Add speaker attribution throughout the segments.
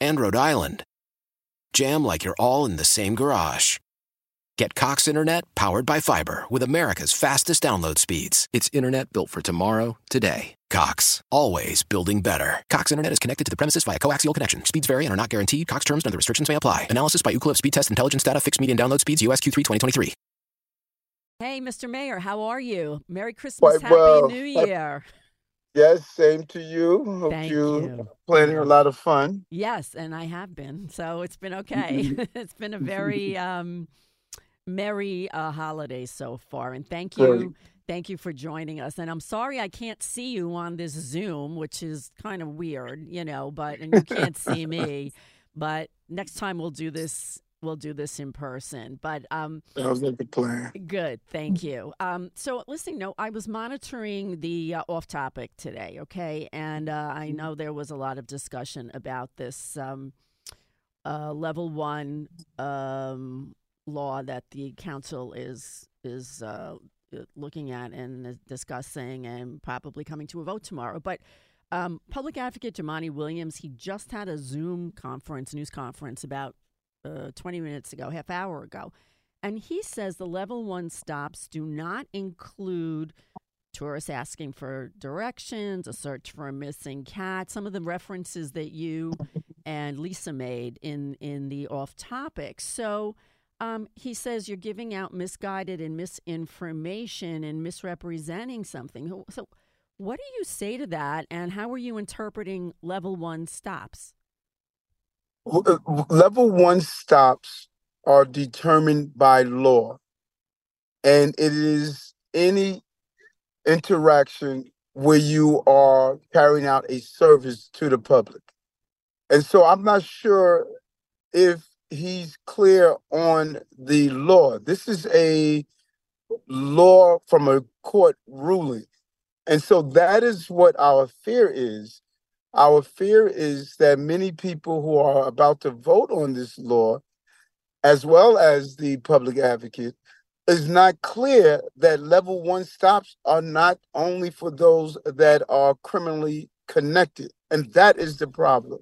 Speaker 1: and Rhode Island jam like you're all in the same garage. Get Cox Internet powered by fiber with America's fastest download speeds. It's internet built for tomorrow, today. Cox, always building better. Cox Internet is connected to the premises via coaxial connection. Speeds vary and are not guaranteed. Cox terms and other restrictions may apply. Analysis by Ookla Speed Test Intelligence Data. Fixed median download speeds. USQ3 2023.
Speaker 2: Hey, Mr. Mayor, how are you? Merry Christmas,
Speaker 3: Quite
Speaker 2: Happy
Speaker 3: well.
Speaker 2: New
Speaker 3: Quite-
Speaker 2: Year.
Speaker 3: Yes, same to you. Hope
Speaker 2: Thank
Speaker 3: you,
Speaker 2: you.
Speaker 3: planning a lot of fun.
Speaker 2: Yes, and I have been, so it's been okay. it's been a very um, merry uh, holiday so far, and thank you,
Speaker 3: Great.
Speaker 2: thank you for joining us. And I'm sorry I can't see you on this Zoom, which is kind of weird, you know. But and you can't see me, but next time we'll do this. We'll do this in person. But um,
Speaker 3: Sounds like a plan.
Speaker 2: Good, thank you. Um, so, listening, no, I was monitoring the uh, off topic today, okay, and uh, I know there was a lot of discussion about this um, uh, level one um, law that the council is is uh, looking at and discussing, and probably coming to a vote tomorrow. But um, Public Advocate Jumaane Williams, he just had a Zoom conference, news conference about uh, 20 minutes ago, half hour ago. And he says the level one stops do not include tourists asking for directions, a search for a missing cat, some of the references that you and Lisa made in, in the off topic. So um, he says you're giving out misguided and misinformation and misrepresenting something. So, what do you say to that? And how are you interpreting level one stops?
Speaker 3: Uh, Level one stops are determined by law, and it is any interaction where you are carrying out a service to the public. And so I'm not sure if he's clear on the law. This is a law from a court ruling. And so that is what our fear is. Our fear is that many people who are about to vote on this law, as well as the public advocate, is not clear that level one stops are not only for those that are criminally connected. And that is the problem.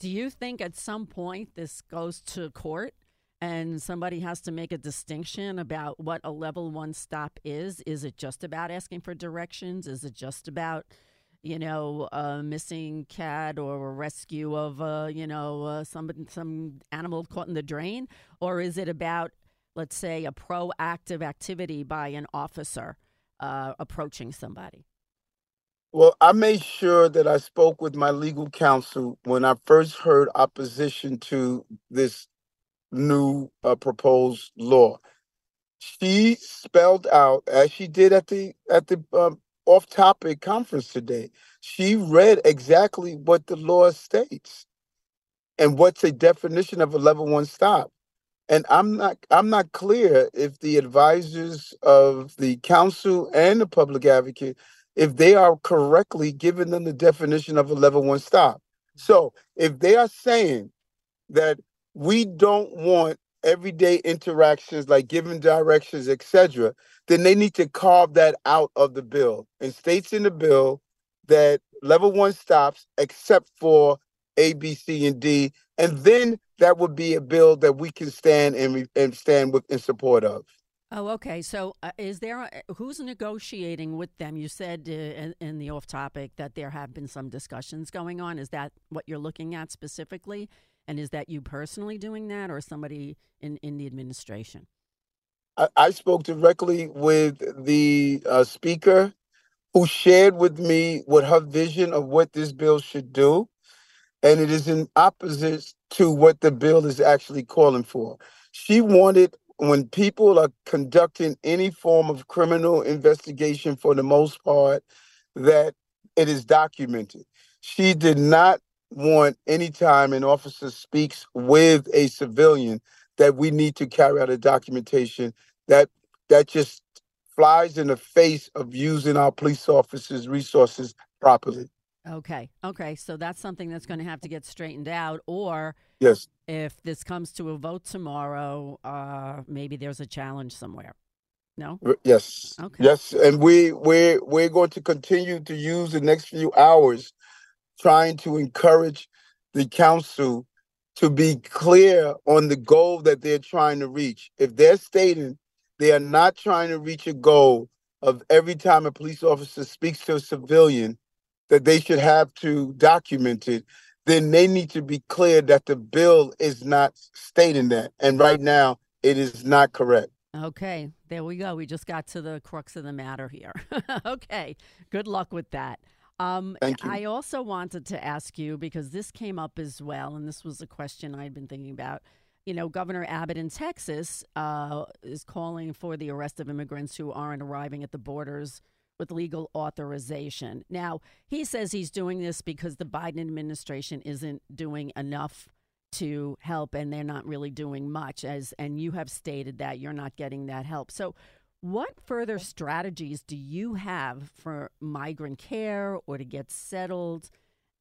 Speaker 2: Do you think at some point this goes to court and somebody has to make a distinction about what a level one stop is? Is it just about asking for directions? Is it just about, you know, a missing cat or a rescue of, uh, you know, uh, some some animal caught in the drain, or is it about, let's say, a proactive activity by an officer uh, approaching somebody?
Speaker 3: Well, I made sure that I spoke with my legal counsel when I first heard opposition to this new uh, proposed law. She spelled out, as she did at the at the um, off-topic conference today. She read exactly what the law states and what's a definition of a level one stop. And I'm not I'm not clear if the advisors of the council and the public advocate if they are correctly giving them the definition of a level one stop. So if they are saying that we don't want everyday interactions like giving directions, etc., then they need to carve that out of the bill and states in the bill that level one stops except for A, B, C, and D, and then that would be a bill that we can stand and re- and stand with in support of.
Speaker 2: Oh, okay. So, uh, is there a, who's negotiating with them? You said uh, in, in the off topic that there have been some discussions going on. Is that what you're looking at specifically? And is that you personally doing that, or somebody in in the administration?
Speaker 3: I, I spoke directly with the uh, speaker who shared with me what her vision of what this bill should do. And it is in opposite to what the bill is actually calling for. She wanted, when people are conducting any form of criminal investigation for the most part, that it is documented. She did not want anytime an officer speaks with a civilian that we need to carry out a documentation that that just flies in the face of using our police officers' resources properly.
Speaker 2: Okay. Okay. So that's something that's going to have to get straightened out. Or
Speaker 3: Yes.
Speaker 2: if this comes to a vote tomorrow, uh, maybe there's a challenge somewhere. No?
Speaker 3: Yes.
Speaker 2: Okay.
Speaker 3: Yes. And we we're we're going to continue to use the next few hours trying to encourage the council to be clear on the goal that they're trying to reach. If they're stating they are not trying to reach a goal of every time a police officer speaks to a civilian that they should have to document it, then they need to be clear that the bill is not stating that. And right now, it is not correct.
Speaker 2: Okay. There we go. We just got to the crux of the matter here. okay. Good luck with that. Um,
Speaker 3: Thank you.
Speaker 2: I also wanted to ask you because this came up as well, and this was a question I'd been thinking about. You know, Governor Abbott in Texas uh, is calling for the arrest of immigrants who aren't arriving at the borders with legal authorization. Now, he says he's doing this because the Biden administration isn't doing enough to help and they're not really doing much as and you have stated that you're not getting that help. So, what further strategies do you have for migrant care or to get settled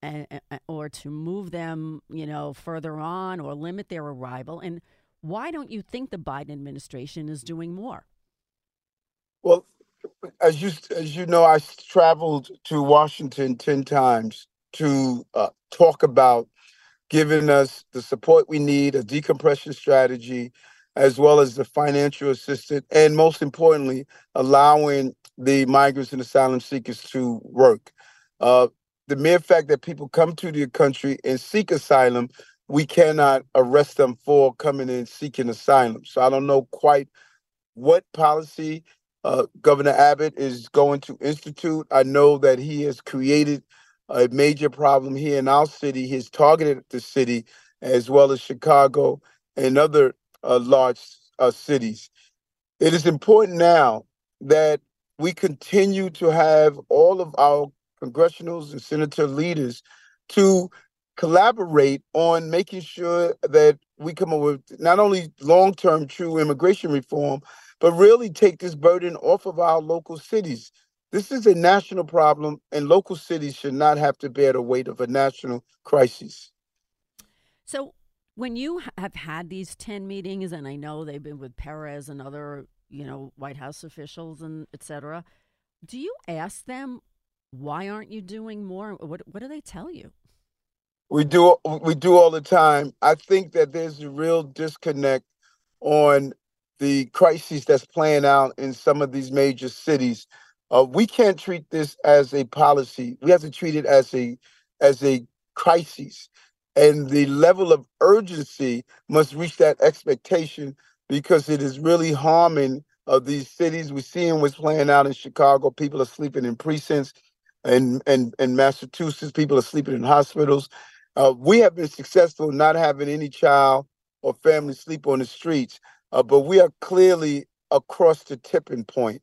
Speaker 2: and, or to move them, you know, further on or limit their arrival and why don't you think the Biden administration is doing more?
Speaker 3: Well, as you as you know, I traveled to Washington ten times to uh, talk about giving us the support we need, a decompression strategy, as well as the financial assistance, and most importantly, allowing the migrants and asylum seekers to work. Uh, the mere fact that people come to the country and seek asylum, we cannot arrest them for coming in seeking asylum. So I don't know quite what policy uh, Governor Abbott is going to institute. I know that he has created a major problem here in our city. He's targeted the city as well as Chicago and other uh, large uh, cities. It is important now that we continue to have all of our congressionals and senator leaders to collaborate on making sure that we come up with not only long-term true immigration reform, but really take this burden off of our local cities. This is a national problem, and local cities should not have to bear the weight of a national crisis.
Speaker 2: So, when you have had these 10 meetings, and I know they've been with Perez and other, you know, White House officials and et cetera, do you ask them, why aren't you doing more? What, what do they tell you?
Speaker 3: We do we do all the time. I think that there's a real disconnect on the crises that's playing out in some of these major cities. Uh, we can't treat this as a policy. We have to treat it as a as a crisis, and the level of urgency must reach that expectation because it is really harming uh, these cities. We're seeing what's playing out in Chicago. People are sleeping in precincts, and and in Massachusetts, people are sleeping in hospitals. Uh, we have been successful not having any child or family sleep on the streets, uh, but we are clearly across the tipping point.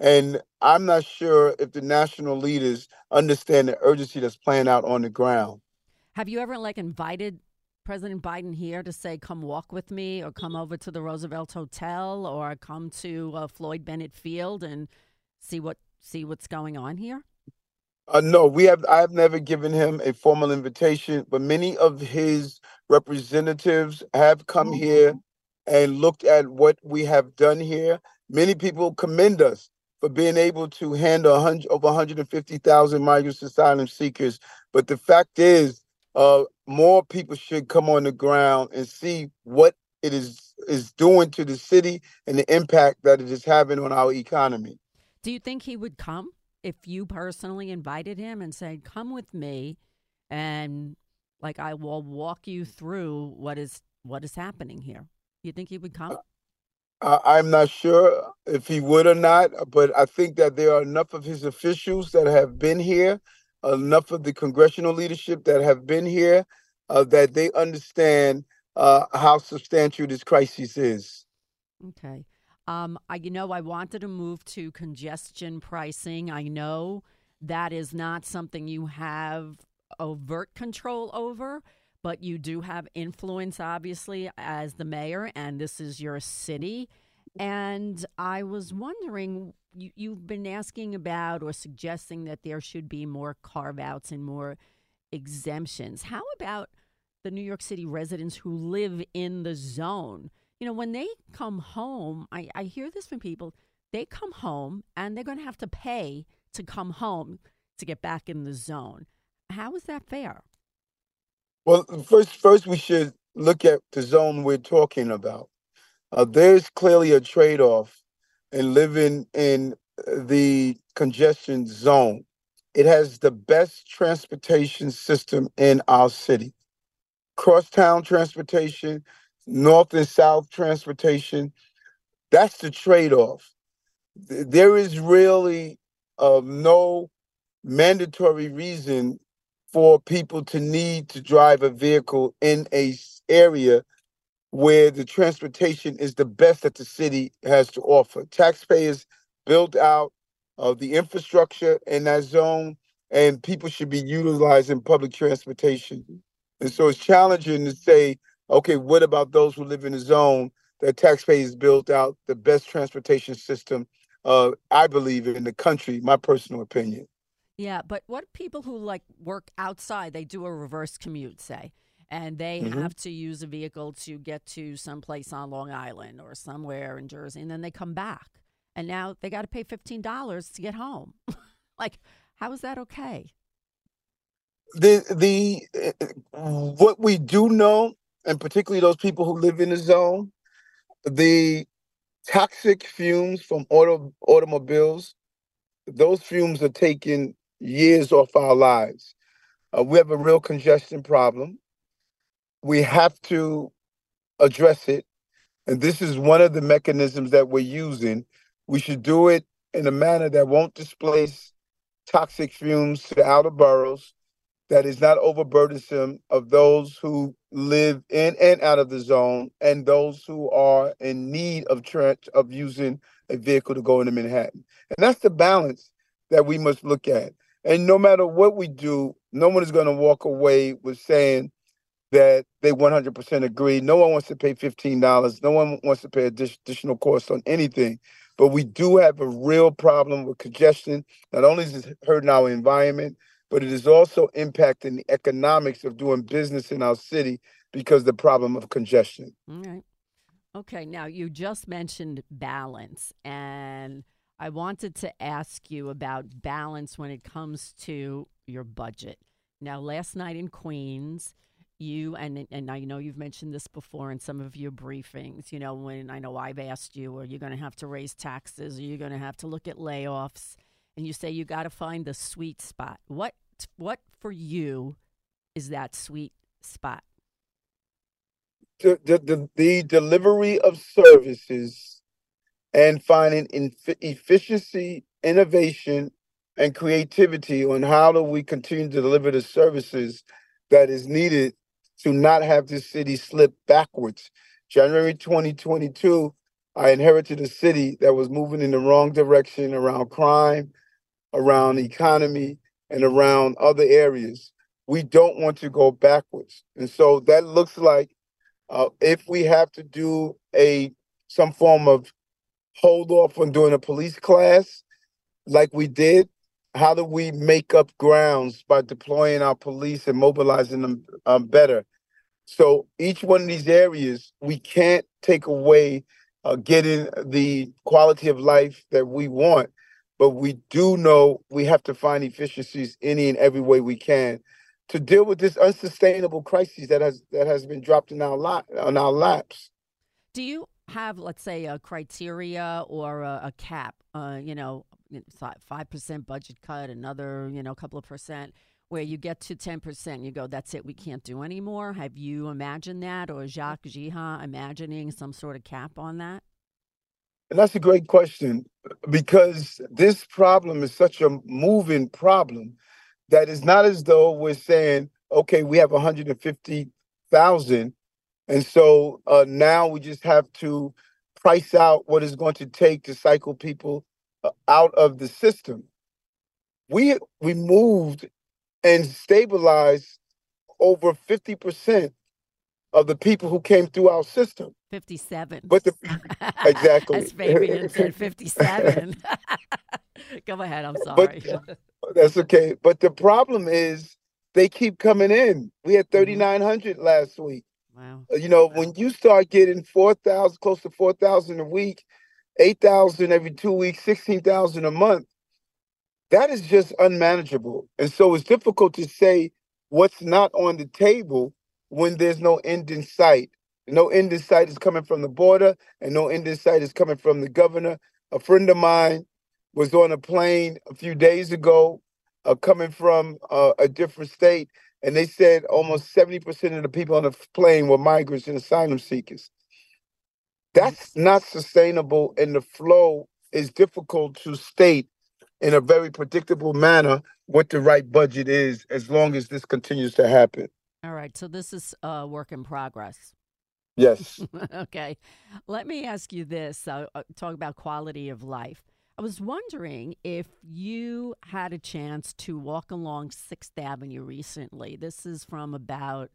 Speaker 3: And I'm not sure if the national leaders understand the urgency that's playing out on the ground.
Speaker 2: Have you ever like invited President Biden here to say, "Come walk with me," or "Come over to the Roosevelt Hotel," or "Come to uh, Floyd Bennett Field and see what see what's going on here"?
Speaker 3: Uh, no, we have. I have never given him a formal invitation, but many of his representatives have come here and looked at what we have done here. Many people commend us for being able to handle 100, over 150,000 migrants asylum seekers. But the fact is, uh, more people should come on the ground and see what it is is doing to the city and the impact that it is having on our economy.
Speaker 2: Do you think he would come if you personally invited him and said, "Come with me," and like I will walk you through what is what is happening here? Do you think he would come?
Speaker 3: Uh, I'm not sure if he would or not, but I think that there are enough of his officials that have been here, enough of the congressional leadership that have been here, uh, that they understand uh, how substantial this crisis is.
Speaker 2: Okay. Um, I, you know, I wanted to move to congestion pricing. I know that is not something you have overt control over, but you do have influence, obviously, as the mayor, and this is your city. And I was wondering, you, you've been asking about or suggesting that there should be more carve outs and more exemptions. How about the New York City residents who live in the zone? You know, when they come home, I, I hear this from people, they come home and they're going to have to pay to come home to get back in the zone. How is that fair?
Speaker 3: Well, first, first we should look at the zone we're talking about. Uh, there's clearly a trade-off in living in the congestion zone. It has the best transportation system in our city. Crosstown transportation, north and south transportation. That's the trade-off. There is really uh, no mandatory reason for people to need to drive a vehicle in a area where the transportation is the best that the city has to offer. Taxpayers build out uh, the infrastructure in that zone, and people should be utilizing public transportation. And so it's challenging to say, okay, what about those who live in the zone that taxpayers built out the best transportation system, uh, I believe, in the country, my personal opinion.
Speaker 2: Yeah, but what people who like work outside, they do a reverse commute, say, and they mm-hmm. have to use a vehicle to get to someplace on Long Island or somewhere in Jersey, and then they come back, and now they got to pay fifteen dollars to get home. like, how is that okay?
Speaker 3: The the what we do know, and particularly those people who live in the zone, the toxic fumes from auto automobiles, those fumes are taking years off our lives. Uh, we have a real congestion problem. We have to address it. And this is one of the mechanisms that we're using. We should do it in a manner that won't displace toxic fumes to the outer boroughs, that is not overburdensome of those who live in and out of the zone and those who are in need of tra- of using a vehicle to go into Manhattan. And that's the balance that we must look at. And no matter what we do, no one is going to walk away with saying that they 100% agree. No one wants to pay $15. No one wants to pay additional costs on anything. But we do have a real problem with congestion. Not only is it hurting our environment, but it is also impacting the economics of doing business in our city because the problem of congestion.
Speaker 2: All right. Okay. Now, you just mentioned balance, and I wanted to ask you about balance when it comes to your budget. Now, last night in Queens, you and and I know you've mentioned this before in some of your briefings. You know, when I know I've asked you, are you going to have to raise taxes? Are you going to have to look at layoffs? And you say you got to find the sweet spot. What what for you is that sweet spot?
Speaker 3: The the, the, the delivery of services and finding efficiency, innovation, and creativity on how do we continue to deliver the services that is needed to not have this city slip backwards. January 2022, I inherited a city that was moving in the wrong direction around crime, around economy, and around other areas. We don't want to go backwards. And so that looks like uh, if we have to do a some form of hold off on doing a police class like we did? How do we make up grounds by deploying our police and mobilizing them um, better? So each one of these areas, we can't take away uh, getting the quality of life that we want, but we do know we have to find efficiencies any and every way we can to deal with this unsustainable crisis that has that has been dropped in our lap on our laps.
Speaker 2: Do you have, let's say, a criteria or a, a cap, uh, you know, 5% budget cut, another, you know, couple of percent, where you get to 10%, you go, that's it, we can't do anymore? Have you imagined that or Jacques Jiha imagining some sort of cap on that?
Speaker 3: And that's a great question because this problem is such a moving problem that it's not as though we're saying, okay, we have 150,000 and so uh, now we just have to price out what it's going to take to cycle people uh, out of the system. We we moved and stabilize over 50% of the people who came through our system.
Speaker 2: 57.
Speaker 3: But the exactly.
Speaker 2: As Fabien said, 57. Go ahead. I'm sorry.
Speaker 3: But, that's okay. But the problem is they keep coming in. We had
Speaker 2: Mm-hmm.
Speaker 3: 3,900 last week.
Speaker 2: wow.
Speaker 3: Uh, You know, when you start getting 4,000, close to 4,000 a week, 8,000 every two weeks, 16,000 a month, that is just unmanageable. And so it's difficult to say what's not on the table when there's no end in sight. No end in sight is coming from the border, and no end in sight is coming from the governor. A friend of mine was on a plane a few days ago, uh, coming from uh, a different state, and they said almost 70% of the people on the plane were migrants and asylum seekers. That's not sustainable, and the flow is difficult to state in a very predictable manner what the right budget is as long as this continues to happen.
Speaker 2: All right. So this is a work in progress.
Speaker 3: Yes.
Speaker 2: okay. Let me ask you this uh, uh, talk about quality of life. I was wondering if you had a chance to walk along 6th Avenue recently. This is from about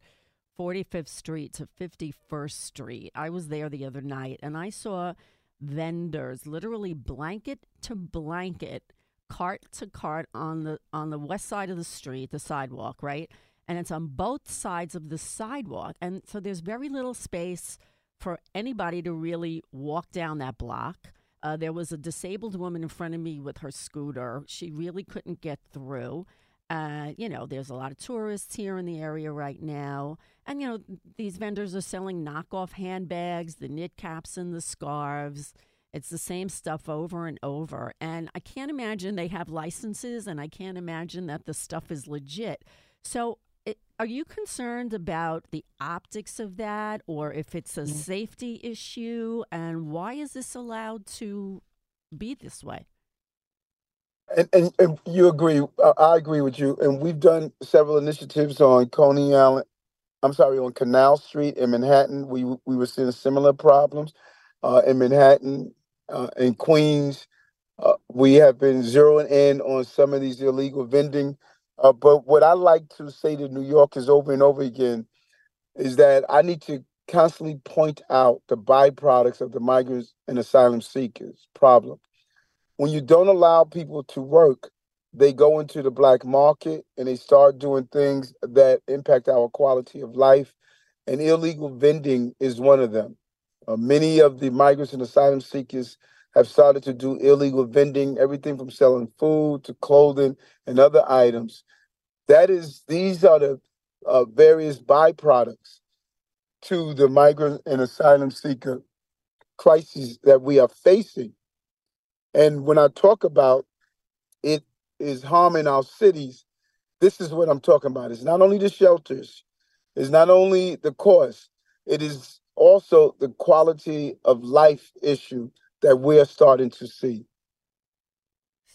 Speaker 2: 45th Street to 51st Street. I was there the other night and I saw vendors literally blanket to blanket, cart to cart on the on the west side of the street, the sidewalk, right? And it's on both sides of the sidewalk. And so there's very little space for anybody to really walk down that block. Uh, there was a disabled woman in front of me with her scooter. She really couldn't get through. Uh, you know, there's a lot of tourists here in the area right now. And, you know, these vendors are selling knockoff handbags, the knit caps and the scarves. It's the same stuff over and over. And I can't imagine they have licenses, and I can't imagine that the stuff is legit. So, it, are you concerned about the optics of that, or if it's a safety issue? And why is this allowed to be this way?
Speaker 3: And, and, and you agree, I agree with you. And we've done several initiatives on Coney Island, I'm sorry, on Canal Street in Manhattan. We we were seeing similar problems uh, in Manhattan, uh, in Queens. Uh, we have been zeroing in on some of these illegal vending. Uh, but what I like to say to New Yorkers over and over again is that I need to constantly point out the byproducts of the migrants and asylum seekers problem. When you don't allow people to work, they go into the black market and they start doing things that impact our quality of life. And illegal vending is one of them. Uh, many of the migrants and asylum seekers have started to do illegal vending, everything from selling food to clothing and other items. That is, these are the uh, various byproducts to the migrant and asylum seeker crises that we are facing. And when I talk about it is harming our cities, this is what I'm talking about. It's not only the shelters, it's not only the cost, it is also the quality of life issue that we're starting to see.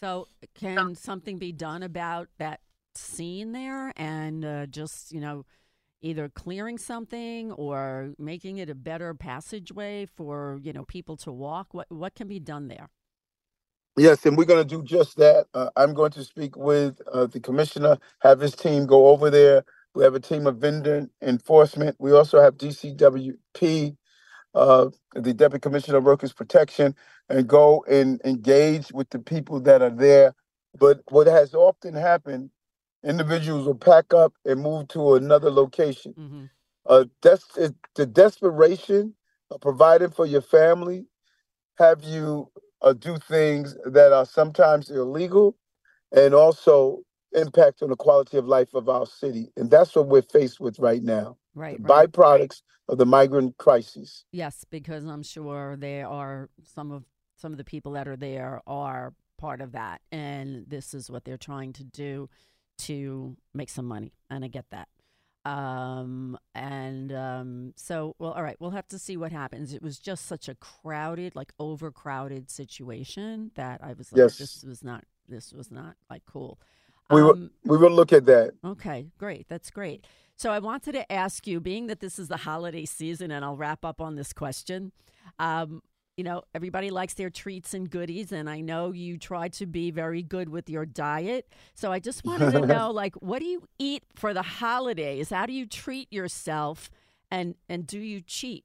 Speaker 2: So, can something be done about that scene there and uh, just, you know, either clearing something or making it a better passageway for, you know, people to walk? What what can be done there?
Speaker 3: Yes, and we're going to do just that. Uh, I'm going to speak with uh, the commissioner, have his team go over there. We have a team of vendor enforcement. We also have DCWP, uh, the Deputy Commissioner of Workers Protection, and go and engage with the people that are there. But what has often happened, individuals will pack up and move to another location.
Speaker 2: hmm
Speaker 3: Uh, that's the desperation of providing for your family have you uh, do things that are sometimes illegal and also impact on the quality of life of our city. And that's what we're faced with right now.
Speaker 2: Right,
Speaker 3: The
Speaker 2: right.
Speaker 3: byproducts of the migrant crisis.
Speaker 2: Yes, because I'm sure there are some of some of the people that are there are part of that, and this is what they're trying to do to make some money, and I get that. Um, and um, so, well, all right, we'll have to see what happens. It was just such a crowded, like overcrowded situation that I was like,
Speaker 3: Yes.
Speaker 2: this was not, this was not like cool.
Speaker 3: We will
Speaker 2: Um,
Speaker 3: we will look at that.
Speaker 2: Okay, great. That's great. So I wanted to ask you, being that this is the holiday season, and I'll wrap up on this question. Um, you know, everybody likes their treats and goodies, and I know you try to be very good with your diet. So I just wanted to know, like, what do you eat for the holidays? How do you treat yourself, and and do you cheat?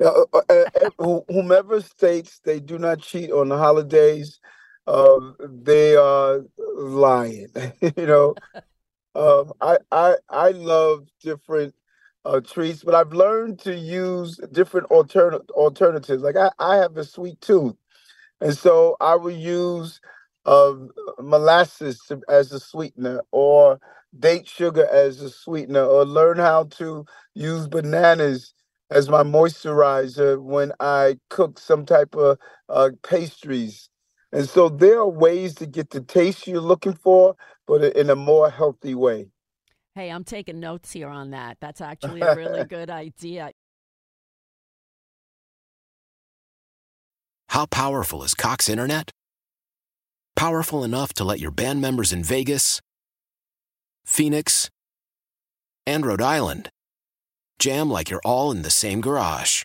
Speaker 3: Uh, uh, uh, whomever states they do not cheat on the holidays, uh, they are lying. you know, um, I I I love different uh, treats, but I've learned to use different alternate alternatives. Like I, I have a sweet tooth, and so I will use uh, molasses to, as a sweetener, or date sugar as a sweetener, or learn how to use bananas as my moisturizer when I cook some type of uh, pastries. And so there are ways to get the taste you're looking for, but in a more healthy way.
Speaker 2: Hey, I'm taking notes here on that. That's actually a really good idea.
Speaker 1: How powerful is Cox Internet? Powerful enough to let your band members in Vegas, Phoenix, and Rhode Island jam like you're all in the same garage.